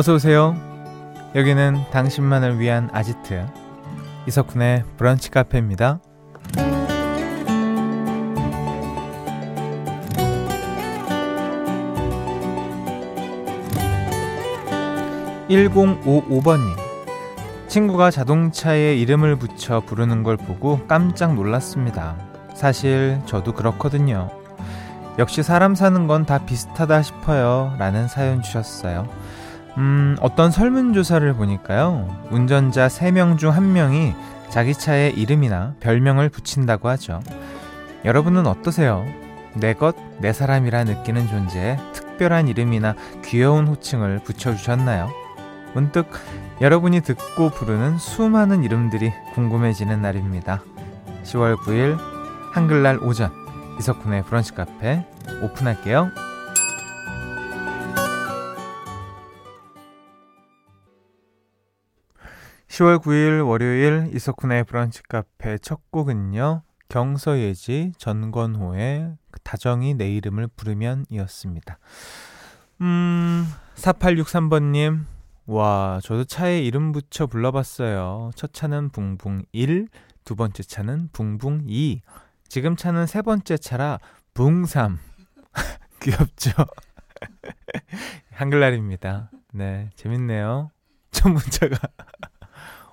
어서 오세요. 여기는 당신만을 위한 아지트 이석훈의 브런치 카페입니다. 1055번님. 친구가 자동차에 이름을 붙여 부르는 걸 보고 깜짝 놀랐습니다. 사실 저도 그렇거든요. 역시 사람 사는 건 다 비슷하다 싶어요. 라는 사연 주셨어요. 음, 어떤 설문조사를 보니까요. 운전자 3명 중 1명이 자기 차에 이름이나 별명을 붙인다고 하죠. 여러분은 어떠세요? 내 것, 내 사람이라 느끼는 존재에 특별한 이름이나 귀여운 호칭을 붙여주셨나요? 문득 여러분이 듣고 부르는 수많은 이름들이 궁금해지는 날입니다. 10월 9일 한글날 오전 이석훈의 브런치 카페 오픈할게요. 10월 9일 월요일 이석훈의 브런치 카페 첫 곡은요. 경서예지 전건호의 다정이 내 이름을 부르면 이었습니다. 음, 4863번님, 와, 저도 차에 이름 붙여 불러봤어요. 첫 차는 붕붕 1, 두 번째 차는 붕붕 2, 지금 차는 세 번째 차라 붕3. 귀엽죠? 한글날입니다. 네, 재밌네요. 첫 문자가.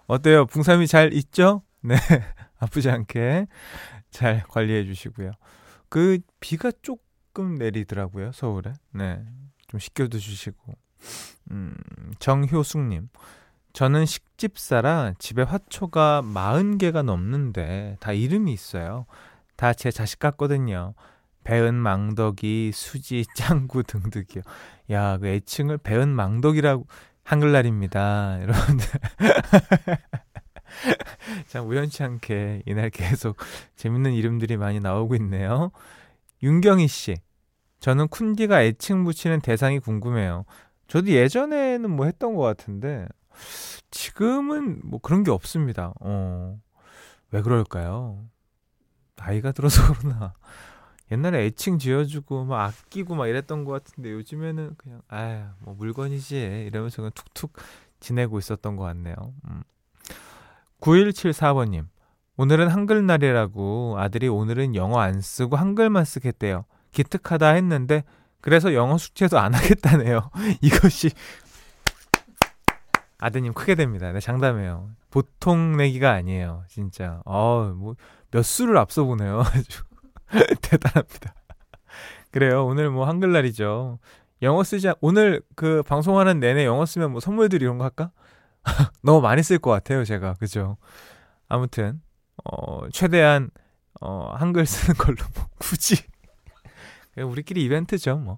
어때요? 붕3이 잘 있죠? 네, 아프지 않게 잘 관리해 주시고요. 그 비가 조금 내리더라고요, 서울에. 네, 좀 식혀도 주시고. 음, 정효숙님. 저는 식집사라 집에 화초가 40개가 넘는데 다 이름이 있어요. 다 제 자식 같거든요. 배은 망덕이, 수지, 짱구 등등이요. 야, 그 애칭을 배은 망덕이라고 한글날입니다. 여러분들. 참 우연치 않게 이날 계속 재밌는 이름들이 많이 나오고 있네요. 윤경희 씨. 저는 쿤디가 애칭 붙이는 대상이 궁금해요. 저도 예전에는 뭐 했던 것 같은데 지금은 뭐 그런 게 없습니다. 어. 왜 그럴까요? 나이가 들어서 그러나. 옛날에 애칭 지어주고 막 아끼고 막 이랬던 것 같은데 요즘에는 그냥 아유 뭐 물건이지 이러면서 그냥 툭툭 지내고 있었던 것 같네요. 음. 9174번님 오늘은 한글날이라고 아들이 오늘은 영어 안 쓰고 한글만 쓰겠대요. 기특하다 했는데 그래서 영어 숙제도 안 하겠다네요. 이것이 아드님 크게 됩니다. 네, 장담해요. 보통 내기가 아니에요. 진짜. 어, 뭐, 몇 수를 앞서 보네요. 아주. 대단합니다. 그래요. 오늘 뭐 한글날이죠. 영어 쓰자. 오늘 그 방송하는 내내 영어 쓰면 뭐 선물들 이런 거 할까? 너무 많이 쓸 것 같아요, 제가. 그죠? 아무튼, 어, 최대한, 어, 한글 쓰는 걸로 뭐 굳이. 우리끼리 이벤트죠, 뭐.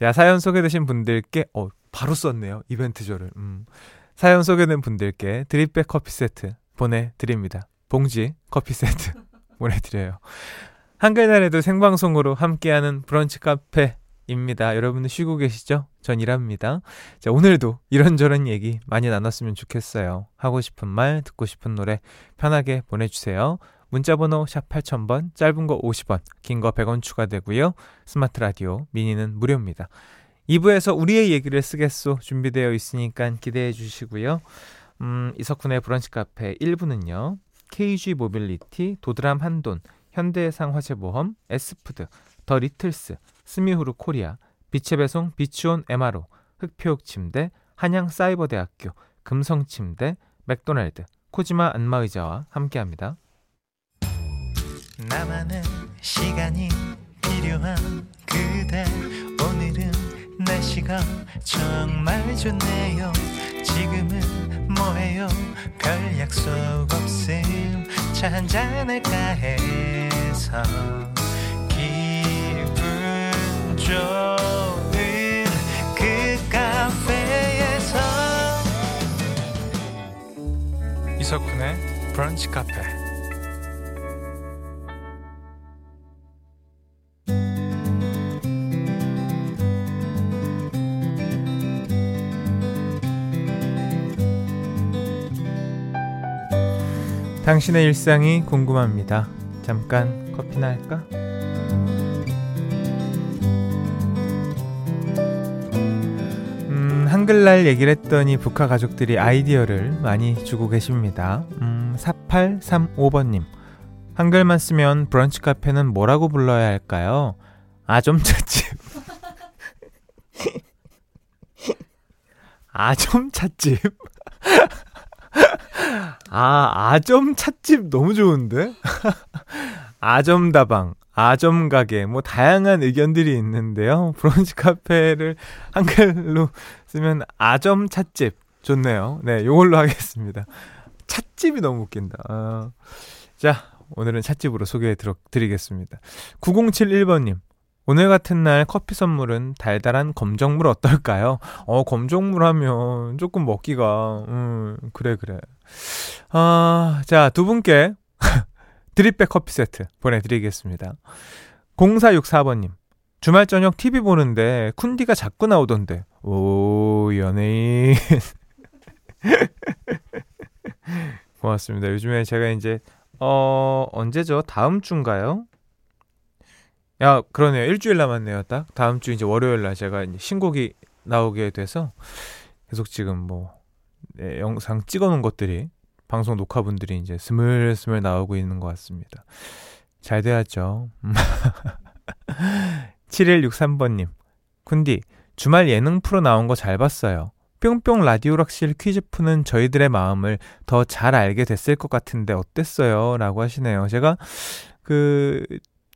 자, 사연 소개되신 분들께, 어, 바로 썼네요. 이벤트조를. 음. 사연 소개된 분들께 드립백 커피 세트 보내드립니다. 봉지 커피 세트 보내드려요. 한글날에도 생방송으로 함께하는 브런치 카페입니다. 여러분들 쉬고 계시죠? 전 일합니다. 자, 오늘도 이런저런 얘기 많이 나눴으면 좋겠어요. 하고 싶은 말, 듣고 싶은 노래 편하게 보내주세요. 문자번호 샵 8000번, 짧은 거 50원, 긴 거 100원 추가되고요. 스마트 라디오, 미니는 무료입니다. 2부에서 우리의 얘기를 쓰겠소 준비되어 있으니까 기대해 주시고요. 음, 이석훈의 브런치 카페 1부는요. KG 모빌리티, 도드람 한돈, 현대해상 화재보험, 에스푸드, 더 리틀스, 스미후르 코리아, 빛의 배송 비치온 MRO, 흙표흙침대, 한양 사이버대학교, 금성침대, 맥도날드, 코지마 안마의자와 함께합니다. 나만의 시간이 필요한 그대. 오늘은 날씨가 정말 좋네요. 지금은 뭐해요? 별 약속 없음. 차 한잔 할까 해 그 이석훈의 브런치 카페 당신의 일상이 궁금합니다. 잠깐 커피나 할까? 한글날 얘기를 했더니 북한 가족들이 아이디어를 많이 주고 계십니다. 음, 4835번님. 한글만 쓰면 브런치 카페는 뭐라고 불러야 할까요? 아점 찻집. 아점 찻집. 아, 아점 찻집 너무 좋은데? 아점 다방, 아점 가게, 뭐 다양한 의견들이 있는데요. 브런치 카페를 한글로 쓰면 아점 찻집 좋네요. 네, 요걸로 하겠습니다. 찻집이 너무 웃긴다. 어. 자, 오늘은 찻집으로 소개해 드리겠습니다. 9071번님. 오늘 같은 날 커피 선물은 달달한 검정물 어떨까요? 어, 검정물 하면 조금 먹기가, 음, 그래, 그래. 아, 자, 두 분께 드립백 커피 세트 보내드리겠습니다. 0464번님. 주말 저녁 TV 보는데 쿤디가 자꾸 나오던데. 오, 연예인. 고맙습니다. 요즘에 제가 이제, 어, 언제죠? 다음 주인가요? 야, 그러네요. 일주일 남았네요, 딱. 다음 주 이제 월요일 날 제가 이제 신곡이 나오게 돼서 계속 지금 뭐, 네, 영상 찍어 놓은 것들이 방송 녹화분들이 이제 스물스물 나오고 있는 것 같습니다. 잘 돼야죠. 7163번님. 쿤디, 주말 예능 프로 나온 거 잘 봤어요. 뿅뿅 라디오락실 퀴즈 푸는 저희들의 마음을 더 잘 알게 됐을 것 같은데 어땠어요? 라고 하시네요. 제가 그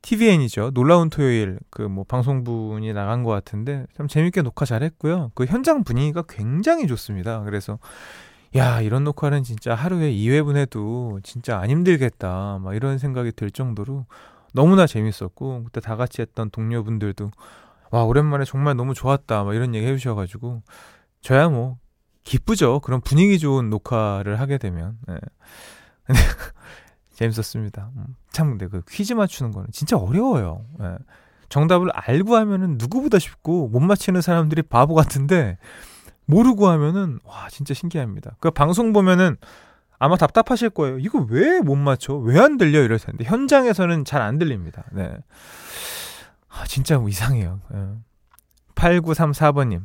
TVN이죠. 놀라운 토요일 그 뭐 방송분이 나간 것 같은데 참 재밌게 녹화 잘했고요. 그 현장 분위기가 굉장히 좋습니다. 그래서 야 이런 녹화는 진짜 하루에 2회분 해도 진짜 안 힘들겠다. 막 이런 생각이 들 정도로 너무나 재밌었고 그때 다 같이 했던 동료분들도 와 오랜만에 정말 너무 좋았다. 막 이런 얘기 해주셔가지고 저야 뭐 기쁘죠. 그런 분위기 좋은 녹화를 하게 되면. 네. 재밌었습니다. 음, 참 근데 그 퀴즈 맞추는 거는 진짜 어려워요. 예. 정답을 알고 하면은 누구보다 쉽고 못 맞히는 사람들이 바보 같은데 모르고 하면은 와 진짜 신기합니다. 그 방송 보면은 아마 답답하실 거예요. 이거 왜 못 맞춰? 왜 안 들려? 이럴 텐데 현장에서는 잘 안 들립니다. 네. 아, 진짜 뭐 이상해요. 예. 8934번님.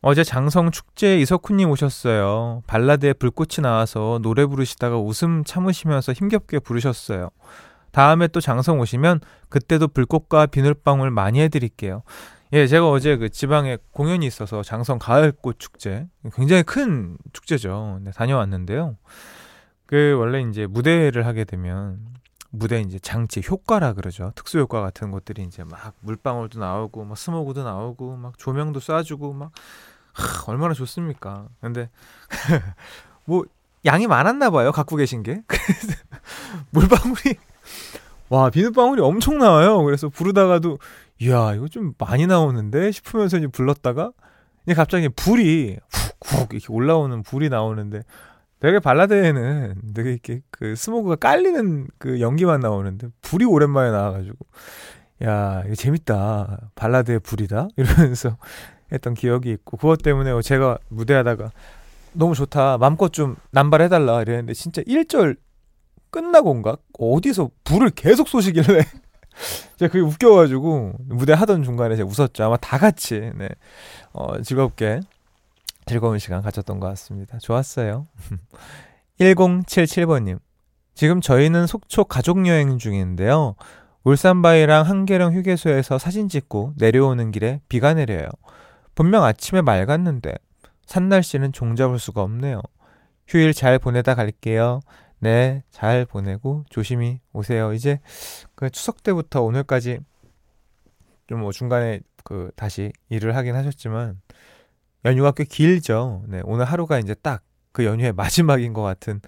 어제 장성 축제에 이석훈님 오셨어요. 발라드에 불꽃이 나와서 노래 부르시다가 웃음 참으시면서 힘겹게 부르셨어요. 다음에 또 장성 오시면 그때도 불꽃과 비늘방울 많이 해드릴게요. 예, 제가 어제 그 지방에 공연이 있어서 장성 가을꽃 축제 굉장히 큰 축제죠. 네, 다녀왔는데요. 그 원래 이제 무대를 하게 되면 무대 이제 장치 효과라 그러죠. 특수 효과 같은 것들이 이제 막 물방울도 나오고 막 스모그도 나오고 막 조명도 쏴주고 막 하, 얼마나 좋습니까? 근데 뭐 양이 많았나 봐요. 갖고 계신 게. 물방울이 와 비눗방울이 엄청 나와요. 그래서 부르다가도 이야 이거 좀 많이 나오는데? 싶으면서 이제 불렀다가 이제 갑자기 불이 훅훅 이렇게 올라오는 불이 나오는데 되게 발라드에는 되게 이렇게 그 스모그가 깔리는 그 연기만 나오는데 불이 오랜만에 나와가지고 야 이거 재밌다. 발라드의 불이다. 이러면서 했던 기억이 있고 그것 때문에 제가 무대하다가 너무 좋다. 마음껏 좀 남발해달라. 이랬는데 진짜 1절 끝나고인가 어디서 불을 계속 쏘시길래 제가 그게 웃겨가지고 무대 하던 중간에 제가 웃었죠. 아마 다 같이 네. 어, 즐겁게 즐거운 시간 가졌던 것 같습니다. 좋았어요. 1077번님. 지금 저희는 속초 가족 여행 중인데요. 울산바위랑 한계령 휴게소에서 사진 찍고 내려오는 길에 비가 내려요. 분명 아침에 맑았는데 산 날씨는 종잡을 수가 없네요. 휴일 잘 보내다 갈게요. 네, 잘 보내고 조심히 오세요. 이제 그 추석 때부터 오늘까지 좀 뭐 중간에 그 다시 일을 하긴 하셨지만 연휴가 꽤 길죠. 네, 오늘 하루가 이제 딱 그 연휴의 마지막인 것 같은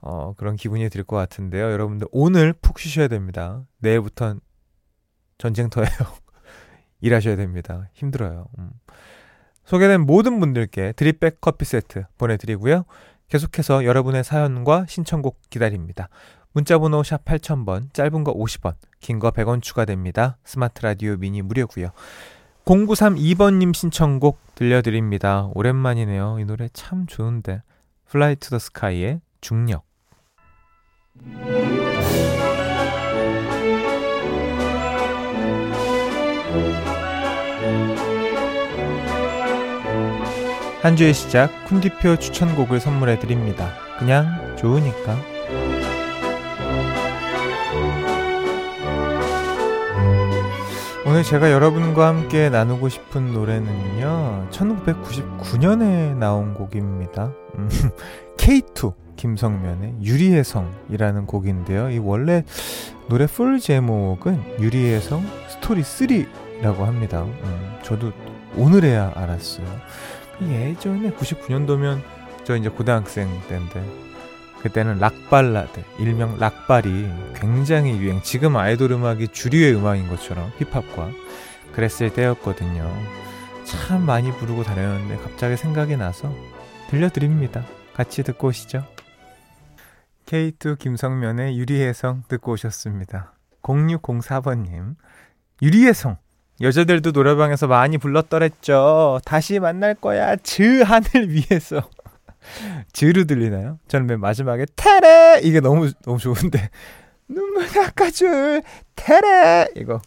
어, 그런 기분이 들 것 같은데요. 여러분들 오늘 푹 쉬셔야 됩니다. 내일부터는 전쟁터예요. 일하셔야 됩니다. 힘들어요. 음. 소개된 모든 분들께 드립백 커피 세트 보내드리고요. 계속해서 여러분의 사연과 신청곡 기다립니다. 문자번호 샵 8000번, 짧은 거 50원, 긴 거 100원 추가됩니다. 스마트 라디오 미니 무료고요. 0932번님 신청곡 들려드립니다. 오랜만이네요. 이 노래 참 좋은데. 플라이 투 더 스카이의 중력. 한 주의 시작 쿤디표 추천곡을 선물해 드립니다. 그냥 좋으니까. 오늘 제가 여러분과 함께 나누고 싶은 노래는요. 1999년에 나온 곡입니다. K2 김성면의 유리의 성이라는 곡인데요. 이 원래 노래 풀 제목은 유리의 성 스토리 3라고 합니다. 음, 저도 오늘에야 알았어요. 예전에 99년도면 저 이제 고등학생 때인데 그때는 락발라드, 일명 락발이 굉장히 유행. 지금 아이돌 음악이 주류의 음악인 것처럼 힙합과 그랬을 때였거든요. 참 많이 부르고 다녔는데 갑자기 생각이 나서 들려드립니다. 같이 듣고 오시죠. K2 김성면의 유리의 성 듣고 오셨습니다. 0604번님. 유리의 성. 여자들도 노래방에서 많이 불렀더랬죠. 다시 만날 거야. 즈 하늘 위에서. 즈르 들리나요? 저는 맨 마지막에 테레! 이게 너무 너무 좋은데. 눈물 닦아줄 테레! 이거.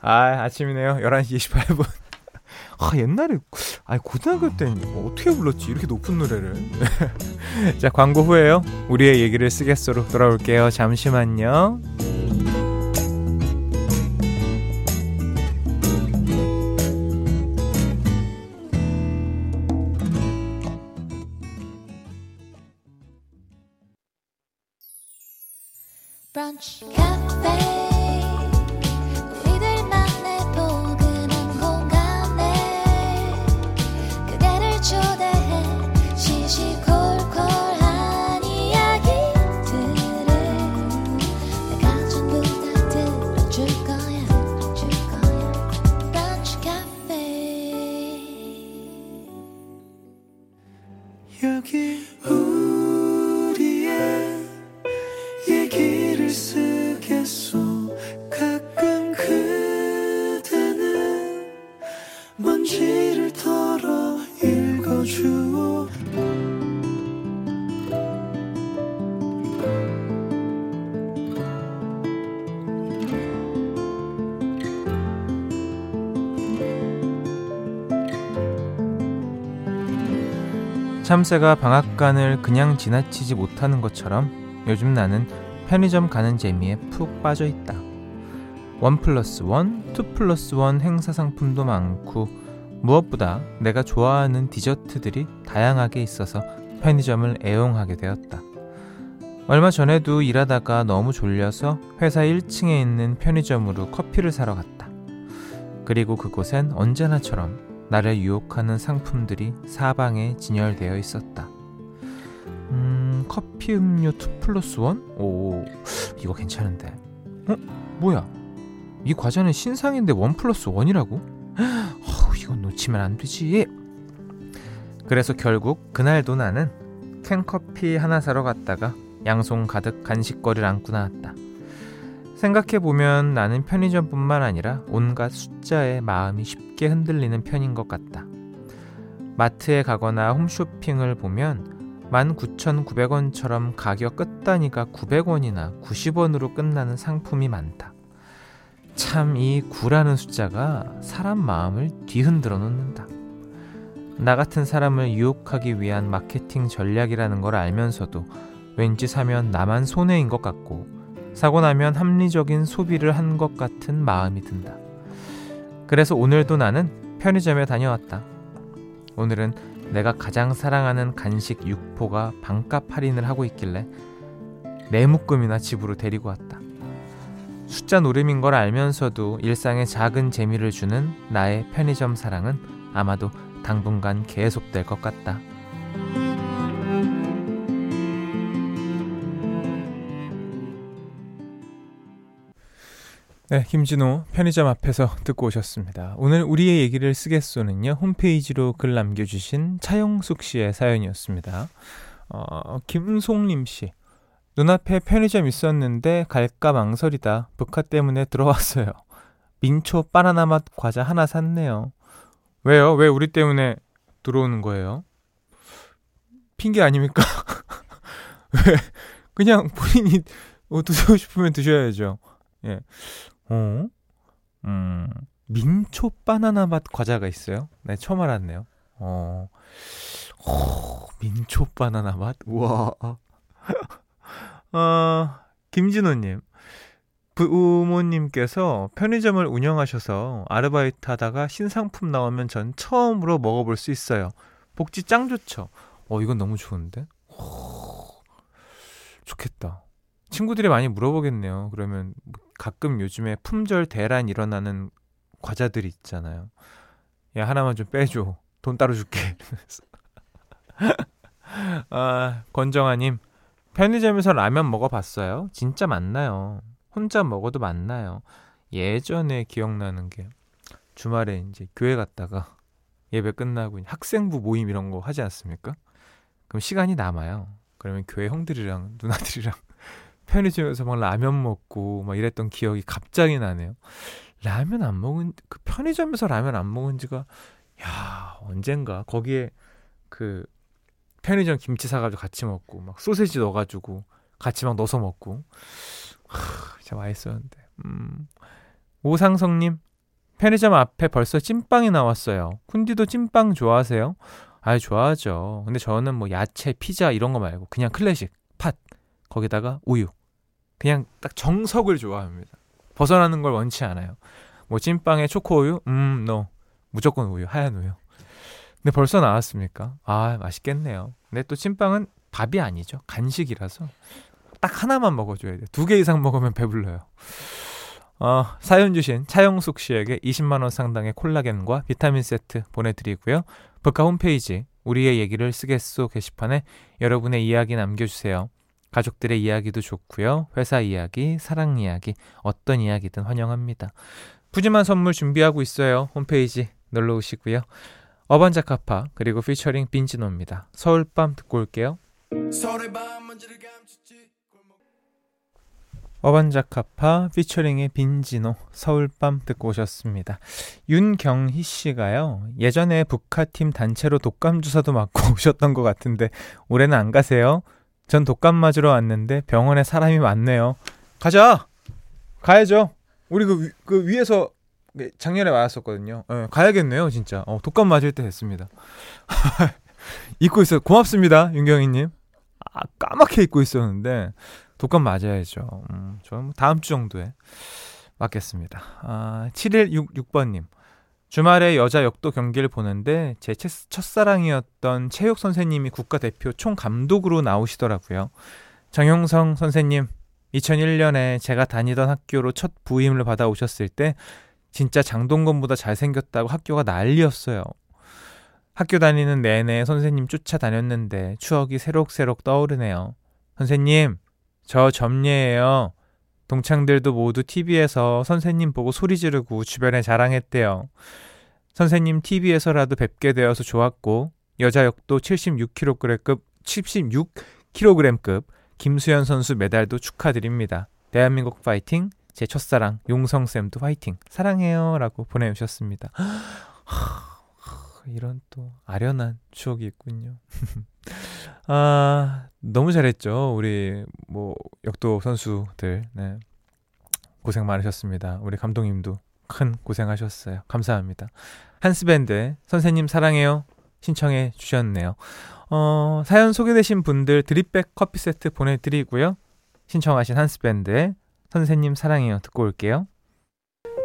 아 아침이네요. 11시 28분. 아 옛날에 아 고등학교 뭐 어떻게 불렀지? 이렇게 높은 노래를. 자 광고 후에요. 우리의 얘기를 쓰겠소로 돌아올게요. 잠시만요 브 3세가 방앗간을 그냥 지나치지 못하는 것처럼 요즘 나는 편의점 가는 재미에 푹 빠져 있다. 1 플러스 1, 2 플러스 1 행사 상품도 많고 무엇보다 내가 좋아하는 디저트들이 다양하게 있어서 편의점을 애용하게 되었다. 얼마 전에도 일하다가 너무 졸려서 회사 1층에 있는 편의점으로 커피를 사러 갔다. 그리고 그곳엔 언제나처럼 나를 유혹하는 상품들이 사방에 진열되어 있었다. 음, 커피 음료 2 플러스 1? 오, 이거 괜찮은데. 어? 뭐야? 이 과자는 신상인데 1 플러스 1이라고? 어우, 이건 놓치면 안 되지. 그래서 결국 그날도 나는 캔커피 하나 사러 갔다가 양손 가득 간식거리를 안고 나왔다. 생각해보면 나는 편의점뿐만 아니라 온갖 숫자에 마음이 쉽게 흔들리는 편인 것 같다. 마트에 가거나 홈쇼핑을 보면 19,900원처럼 가격 끝단위가 900원이나 90원으로 끝나는 상품이 많다. 참 이 9라는 숫자가 사람 마음을 뒤흔들어 놓는다. 나 같은 사람을 유혹하기 위한 마케팅 전략이라는 걸 알면서도 왠지 사면 나만 손해인 것 같고 사고 나면 합리적인 소비를 한 것 같은 마음이 든다. 그래서 오늘도 나는 편의점에 다녀왔다. 오늘은 내가 가장 사랑하는 간식 육포가 반값 할인을 하고 있길래 내 묶음이나 집으로 데리고 왔다. 숫자 노름인 걸 알면서도 일상에 작은 재미를 주는 나의 편의점 사랑은 아마도 당분간 계속될 것 같다. 네, 김진호 편의점 앞에서 듣고 오셨습니다. 오늘 우리의 얘기를 쓰겠소는요, 홈페이지로 글 남겨주신 차영숙 씨의 사연이었습니다. 어, 김송림 씨. 눈앞에 편의점 있었는데 갈까 망설이다. 북카 때문에 들어왔어요. 민초 바나나 맛 과자 하나 샀네요. 왜요? 왜 우리 때문에 들어오는 거예요? 핑계 아닙니까? 왜? 그냥 본인이 뭐 드시고 싶으면 드셔야죠. 예. 어? 음, 민초 바나나 맛 과자가 있어요? 네, 처음 알았네요. 어, 오, 민초 바나나 맛? 우와. 어, 김진호님. 부모님께서 편의점을 운영하셔서 아르바이트 하다가 신상품 나오면 전 처음으로 먹어볼 수 있어요. 복지 짱 좋죠? 어, 이건 너무 좋은데? 오, 좋겠다. 친구들이 많이 물어보겠네요. 그러면 가끔 요즘에 품절 대란 일어나는 과자들이 있잖아요. 야, 하나만 좀 빼줘. 돈 따로 줄게. 아, 권정아님. 편의점에서 라면 먹어봤어요? 진짜 맛나요. 혼자 먹어도 맛나요. 예전에 기억나는 게 주말에 이제 교회 갔다가 예배 끝나고 학생부 모임 이런 거 하지 않습니까? 그럼 시간이 남아요. 그러면 교회 형들이랑 누나들이랑 편의점에서 막 라면 먹고 막 이랬던 기억이 갑자기 나네요. 라면 안 먹은 그 편의점에서 라면 안 먹은 지가 야 언젠가 거기에 그 편의점 김치 사가지고 같이 먹고 막 소세지 넣어가지고 같이 막 넣어서 먹고 하, 진짜 맛있었는데. 음. 오상성님 편의점 앞에 벌써 찐빵이 나왔어요. 쿤디도 찐빵 좋아하세요? 아 좋아하죠. 근데 저는 뭐 야채, 피자 이런 거 말고 그냥 클래식 팥 거기다가 우유 그냥 딱 정석을 좋아합니다. 벗어나는 걸 원치 않아요. 뭐 찐빵에 초코우유? 음, no. 무조건 우유, 하얀 우유. 근데 벌써 나왔습니까? 아, 맛있겠네요. 근데 또 찐빵은 밥이 아니죠. 간식이라서 딱 하나만 먹어줘야 돼. 두 개 이상 먹으면 배불러요. 어, 사연 주신 차영숙 씨에게 20만 원 상당의 콜라겐과 비타민 세트 보내드리고요. 북카 홈페이지 우리의 얘기를 쓰겠소 게시판에 여러분의 이야기 남겨주세요. 가족들의 이야기도 좋고요. 회사 이야기, 사랑 이야기, 어떤 이야기든 환영합니다. 푸짐한 선물 준비하고 있어요. 홈페이지 놀러 오시고요. 어반자카파 그리고 피처링 빈지노입니다. 서울밤 듣고 올게요. 어반자카파 피처링의 빈지노 서울밤 듣고 오셨습니다. 윤경희 씨가요. 예전에 북카팀 단체로 독감 주사도 맞고 오셨던 것 같은데 올해는 안 가세요? 전 독감 맞으러 왔는데 병원에 사람이 많네요. 가자. 가야죠. 우리 그, 위, 그 위에서 작년에 맞았었거든요. 네, 가야겠네요, 진짜. 어, 독감 맞을 때 됐습니다. 잊고 있어요. 고맙습니다, 윤경희님. 아, 까맣게 잊고 있었는데 독감 맞아야죠. 음, 저는 뭐 다음 주 정도에 맞겠습니다. 아, 7166번님. 주말에 여자 역도 경기를 보는데 제 첫사랑이었던 체육 선생님이 국가대표 총감독으로 나오시더라고요. 정용성 선생님, 2001년에 제가 다니던 학교로 첫 부임을 받아오셨을 때 진짜 장동건보다 잘생겼다고 학교가 난리였어요. 학교 다니는 내내 선생님 쫓아다녔는데 추억이 새록새록 떠오르네요. 선생님, 저 점례예요. 동창들도 모두 TV에서 선생님 보고 소리 지르고 주변에 자랑했대요. 선생님 TV에서라도 뵙게 되어서 좋았고 여자 역도 76kg급 76kg급 김수현 선수 메달도 축하드립니다. 대한민국 파이팅. 제 첫사랑 용성쌤도 파이팅. 사랑해요라고 보내 주셨습니다. 이런 또 아련한 추억이 있군요. 아, 너무 잘했죠. 우리 뭐 역도 선수들. 네. 고생 많으셨습니다. 우리 감독님도 큰 고생하셨어요. 감사합니다. 한스밴드 선생님 사랑해요. 신청해 주셨네요. 어, 사연 소개되신 분들 드립백 커피 세트 보내드리고요. 신청하신 한스밴드의 선생님 사랑해요 듣고 올게요.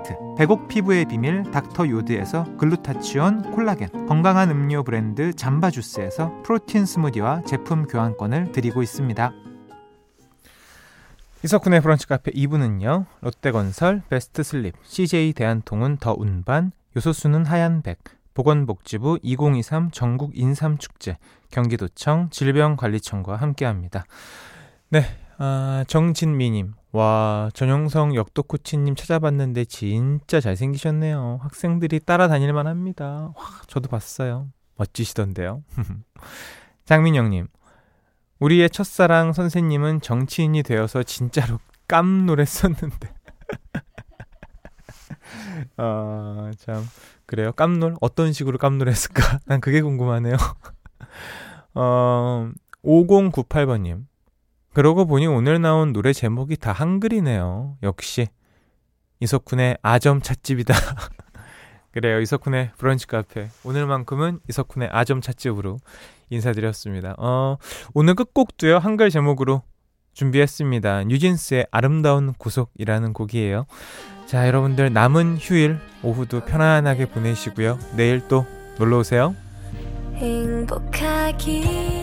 세트 배곡 피부의 비밀 닥터 요드에서 글루타치온 콜라겐 건강한 음료 브랜드 잠바 주스에서 프로틴 스무디와 제품 교환권을 드리고 있습니다. 이석훈의 브런치 카페 2부는요. 롯데건설, 베스트슬립, CJ 대한통운 더 운반, 요소수는 하얀백, 보건복지부 2023 전국 인삼축제, 경기도청 질병관리청과 함께합니다. 네, 아, 정진미님, 와, 전용성 역도코치님 찾아봤는데 진짜 잘생기셨네요. 학생들이 따라다닐만 합니다. 와, 저도 봤어요. 멋지시던데요. 장민영님, 우리의 첫사랑 선생님은 정치인이 되어서 진짜로 깜놀했었는데. 아, 참. 그래요? 깜놀? 어떤 식으로 깜놀했을까? 난 그게 궁금하네요. 어, 5098번님. 그러고 보니 오늘 나온 노래 제목이 다 한글이네요. 역시. 이석훈의 아점 찻집이다. 그래요. 이석훈의 브런치 카페. 오늘만큼은 이석훈의 아점 찻집으로 인사드렸습니다. 어, 오늘 끝곡도요. 한글 제목으로 준비했습니다. 뉴진스의 아름다운 구속이라는 곡이에요. 자, 여러분들 남은 휴일 오후도 편안하게 보내시고요. 내일 또 놀러 오세요. 행복하기